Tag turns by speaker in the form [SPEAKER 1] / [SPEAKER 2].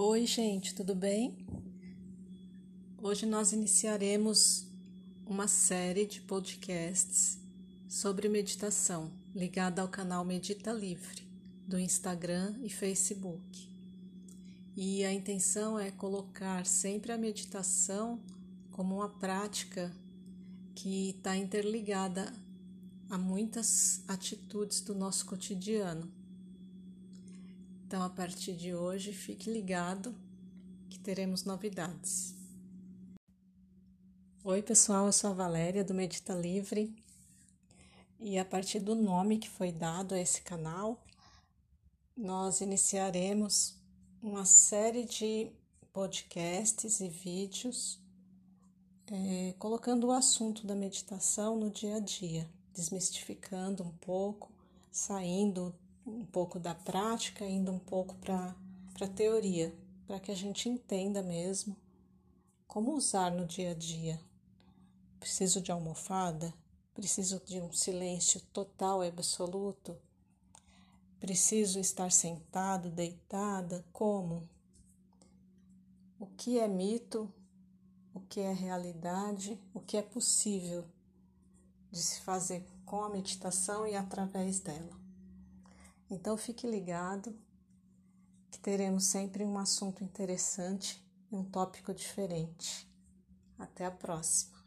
[SPEAKER 1] Oi, gente, tudo bem? Hoje nós iniciaremos uma série de podcasts sobre meditação ligada ao canal Medita Livre do Instagram e Facebook. E a intenção é colocar sempre a meditação como uma prática que está interligada a muitas atitudes do nosso cotidiano. Então, a partir de hoje, fique ligado que teremos novidades. Oi, pessoal, eu sou a Valéria do Medita Livre e a partir do nome que foi dado a esse canal, nós iniciaremos uma série de podcasts e vídeos é, colocando o assunto da meditação no dia a dia, desmistificando um pouco, saindo um pouco da prática, indo um pouco para a teoria, para que a gente entenda mesmo como usar no dia a dia. Preciso de almofada? Preciso de um silêncio total e absoluto? Preciso estar sentado, deitada? Como? O que é mito? O que é realidade? O que é possível de se fazer com a meditação e através dela? Então fique ligado que teremos sempre um assunto interessante e um tópico diferente. Até a próxima!